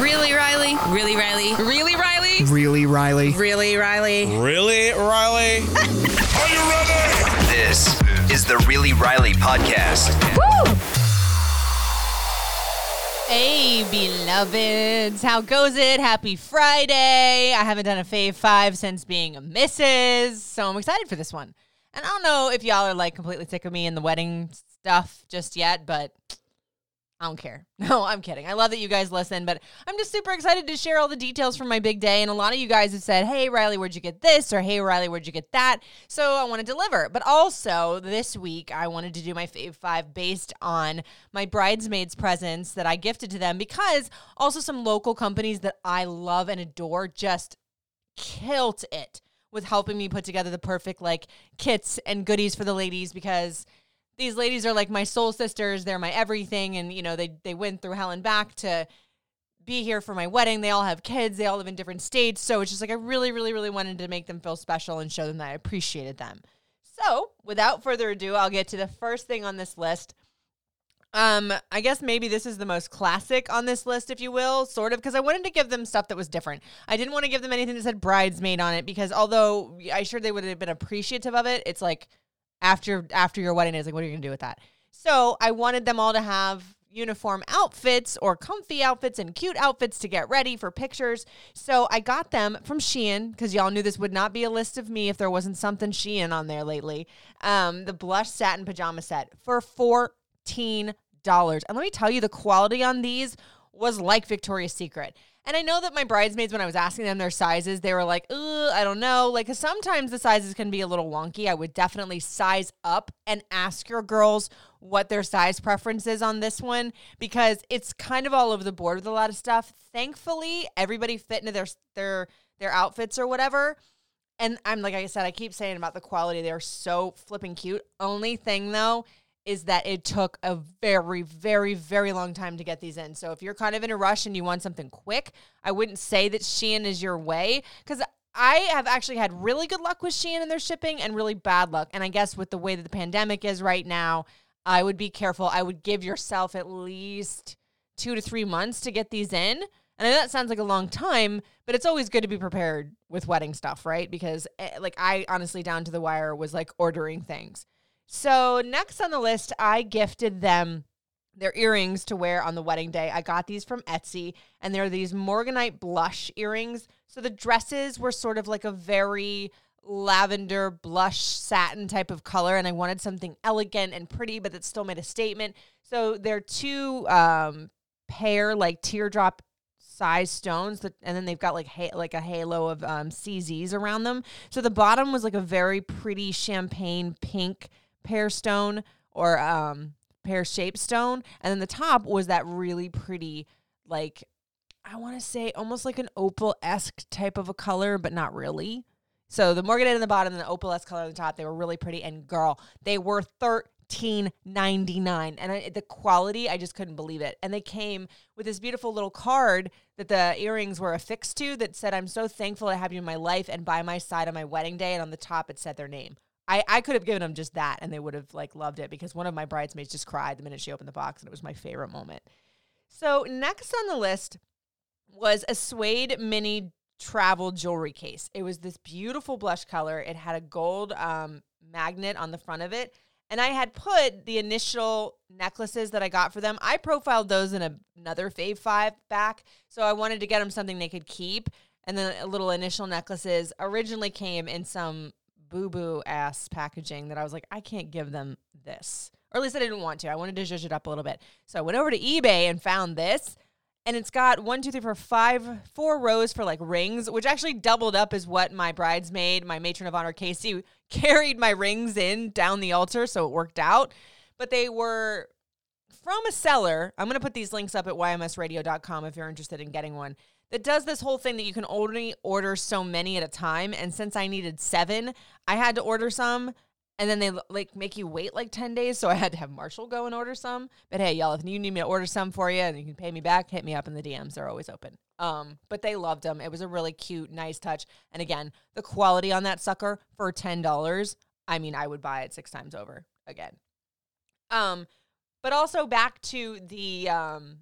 Really, Riley? Really, Riley? Really, Riley? Really, Riley? Really, Riley? Really, Riley? Are you ready? This is the Really Riley podcast. Woo! Hey, beloveds. How goes it? Happy Friday. I haven't done a fave five since being a missus, so I'm excited for this one. And I don't know if y'all are like completely sick of me and the wedding stuff just yet, but I don't care. No, I'm kidding. I love that you guys listen, but I'm just super excited to share all the details from my big day. And a lot of you guys have said, Hey, Riley, where'd you get this? Or Hey, Riley, where'd you get that? So I want to deliver. But also this week, I wanted to do my fave five based on my bridesmaids' presents that I gifted to them because also some local companies that I love and adore just kilt it with helping me put together the perfect like kits and goodies for the ladies because these ladies are like my soul sisters. They're my everything. And, you know, they, they went through hell and back to be here for my wedding. They all have kids. They all live in different states. So it's just like I really, really, really wanted to make them feel special and show them that I appreciated them. So without further ado, I'll get to the first thing on this list. Um, I guess maybe this is the most classic on this list, if you will, sort of, because I wanted to give them stuff that was different. I didn't want to give them anything that said bridesmaid on it because although I sure they would have been appreciative of it, it's like after after your wedding is like what are you gonna do with that? So i wanted them all to have uniform outfits or comfy outfits and cute outfits to get ready for pictures. So i got them from shein because y'all knew this would not be a list of me if there wasn't something shein on there lately. Um, the blush satin pajama set for $14 and let me tell you the quality on these was like victoria's secret and I know that my bridesmaids, when I was asking them their sizes, they were like, I don't know. Like, sometimes the sizes can be a little wonky. I would definitely size up and ask your girls what their size preference is on this one because it's kind of all over the board with a lot of stuff. Thankfully, everybody fit into their their their outfits or whatever. And I'm like I said, I keep saying about the quality. They're so flipping cute. Only thing though is that it took a very, very, very long time to get these in. So if you're kind of in a rush and you want something quick, I wouldn't say that Shein is your way because I have actually had really good luck with Shein and their shipping and really bad luck. And I guess with the way that the pandemic is right now, I would be careful. I would give yourself at least two to three months to get these in. And I know that sounds like a long time, but it's always good to be prepared with wedding stuff, right? Because, eh, like, I honestly, down to the wire, was like ordering things. So, next on the list, I gifted them their earrings to wear on the wedding day. I got these from Etsy, and they're these Morganite blush earrings. So, the dresses were sort of like a very lavender blush satin type of color, and I wanted something elegant and pretty, but that still made a statement. So, they're two um, pair like teardrop size stones that, and then they've got like ha- like a halo of um, CZs around them. So the bottom was like a very pretty champagne pink pear stone or um pear shaped stone and then the top was that really pretty like i want to say almost like an opal-esque type of a color but not really. So the morganite in the bottom and the opal-esque color on the top they were really pretty and girl they were 13.99 and I, the quality i just couldn't believe it. And they came with this beautiful little card that the earrings were affixed to that said i'm so thankful to have you in my life and by my side on my wedding day and on the top it said their name I, I could have given them just that and they would have like loved it because one of my bridesmaids just cried the minute she opened the box and it was my favorite moment. So next on the list was a suede mini travel jewelry case. It was this beautiful blush color. It had a gold um, magnet on the front of it. And I had put the initial necklaces that I got for them. I profiled those in a, another Fave 5 back. So I wanted to get them something they could keep. And then little initial necklaces originally came in some boo boo ass packaging that I was like, I can't give them this. Or at least I didn't want to. I wanted to zhuzh it up a little bit. So I went over to eBay and found this. And it's got one, two, three, four, five, four rows for like rings, which actually doubled up is what my bridesmaid, my matron of honor, Casey, carried my rings in down the altar. So it worked out. But they were from a seller. I'm going to put these links up at ymsradio.com if you're interested in getting one. That does this whole thing that you can only order so many at a time. And since I needed seven, I had to order some and then they like make you wait like 10 days so i had to have marshall go and order some but hey y'all if you need me to order some for you and you can pay me back hit me up in the dms they're always open um but they loved them it was a really cute nice touch and again the quality on that sucker for $10 i mean i would buy it six times over again um but also back to the um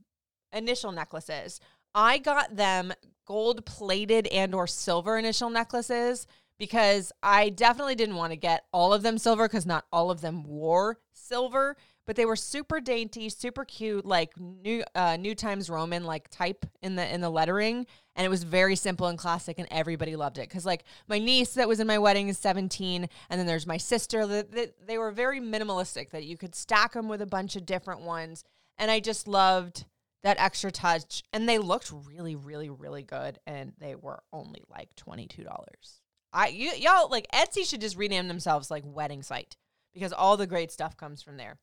initial necklaces. I got them gold plated and or silver initial necklaces because I definitely didn't want to get all of them silver because not all of them wore silver, but they were super dainty, super cute, like new uh, new times Roman like type in the in the lettering, and it was very simple and classic, and everybody loved it. Because like my niece that was in my wedding is seventeen, and then there's my sister. That they were very minimalistic. That you could stack them with a bunch of different ones, and I just loved that extra touch and they looked really really really good and they were only like $22 I you, y'all like Etsy should just rename themselves like wedding site because all the great stuff comes from there.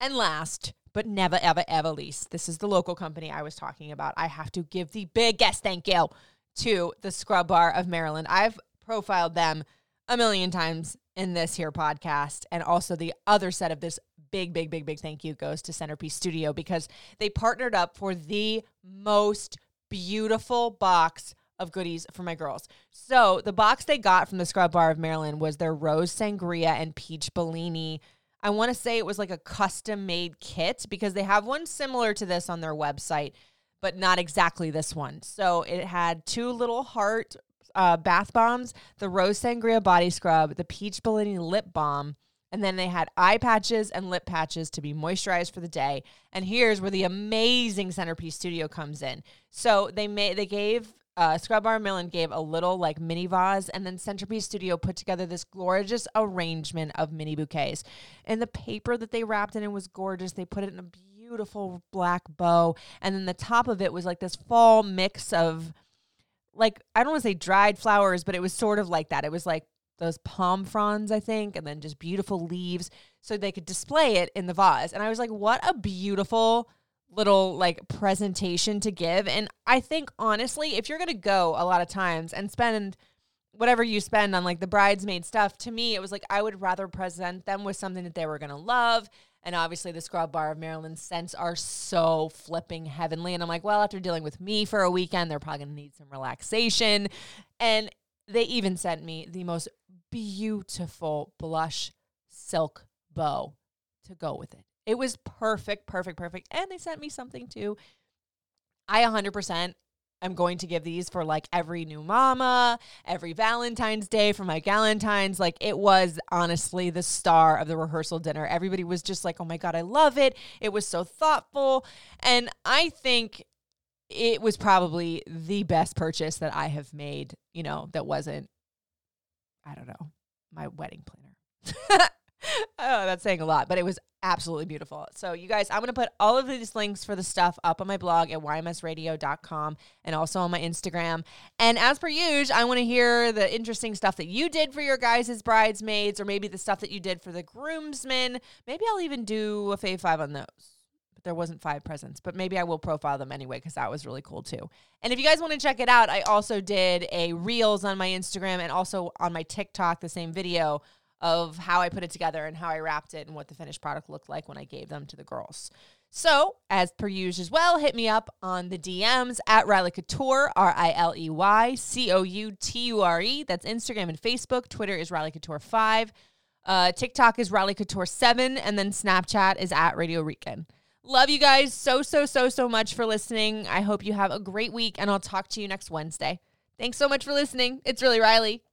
And last, but never ever ever least, this is the local company I was talking about. I have to give the biggest thank you to the Scrub Bar of Maryland. I've profiled them a million times in this here podcast and also the other set of this big big big big thank you goes to Centerpiece Studio because they partnered up for the most beautiful box of goodies for my girls. So the box they got from the Scrub Bar of Maryland was their rose sangria and peach bellini. I want to say it was like a custom made kit because they have one similar to this on their website, but not exactly this one. So it had two little heart uh, bath bombs, the rose sangria body scrub, the peach bellini lip balm. And then they had eye patches and lip patches to be moisturized for the day. And here's where the amazing centerpiece studio comes in. So they made they gave uh, Scrub Bar Maryland gave a little like mini vase, and then Centerpiece Studio put together this gorgeous arrangement of mini bouquets. And the paper that they wrapped in it was gorgeous. They put it in a beautiful black bow, and then the top of it was like this fall mix of like I don't want to say dried flowers, but it was sort of like that. It was like those palm fronds, I think, and then just beautiful leaves, so they could display it in the vase. And I was like, what a beautiful little like presentation to give. And I think honestly, if you're going to go a lot of times and spend whatever you spend on like the bridesmaid stuff, to me, it was like I would rather present them with something that they were going to love. And obviously, the Scrub Bar of Maryland scents are so flipping heavenly. And I'm like, well, after dealing with me for a weekend, they're probably going to need some relaxation. And they even sent me the most beautiful blush silk bow to go with it. It was perfect, perfect, perfect. And they sent me something too. I 100% am going to give these for like every new mama, every Valentine's Day for my Galentine's. Like it was honestly the star of the rehearsal dinner. Everybody was just like, oh my God, I love it. It was so thoughtful. And I think it was probably the best purchase that I have made, you know, that wasn't, I don't know, my wedding planner. oh, that's saying a lot, but it was absolutely beautiful. So, you guys, I'm going to put all of these links for the stuff up on my blog at ymsradio.com and also on my Instagram. And as per usual, I want to hear the interesting stuff that you did for your guys' as bridesmaids or maybe the stuff that you did for the groomsmen. Maybe I'll even do a fave five on those. But there wasn't five presents, but maybe I will profile them anyway because that was really cool too. And if you guys want to check it out, I also did a Reels on my Instagram and also on my TikTok, the same video of how I put it together and how I wrapped it and what the finished product looked like when I gave them to the girls. So, as per usual as well, hit me up on the DMs at Riley Couture, R I L E Y C O U T U R E. That's Instagram and Facebook. Twitter is Riley Couture 5. Uh, TikTok is Riley Couture 7. And then Snapchat is at Radio Rican. Love you guys so, so, so, so much for listening. I hope you have a great week, and I'll talk to you next Wednesday. Thanks so much for listening. It's really Riley.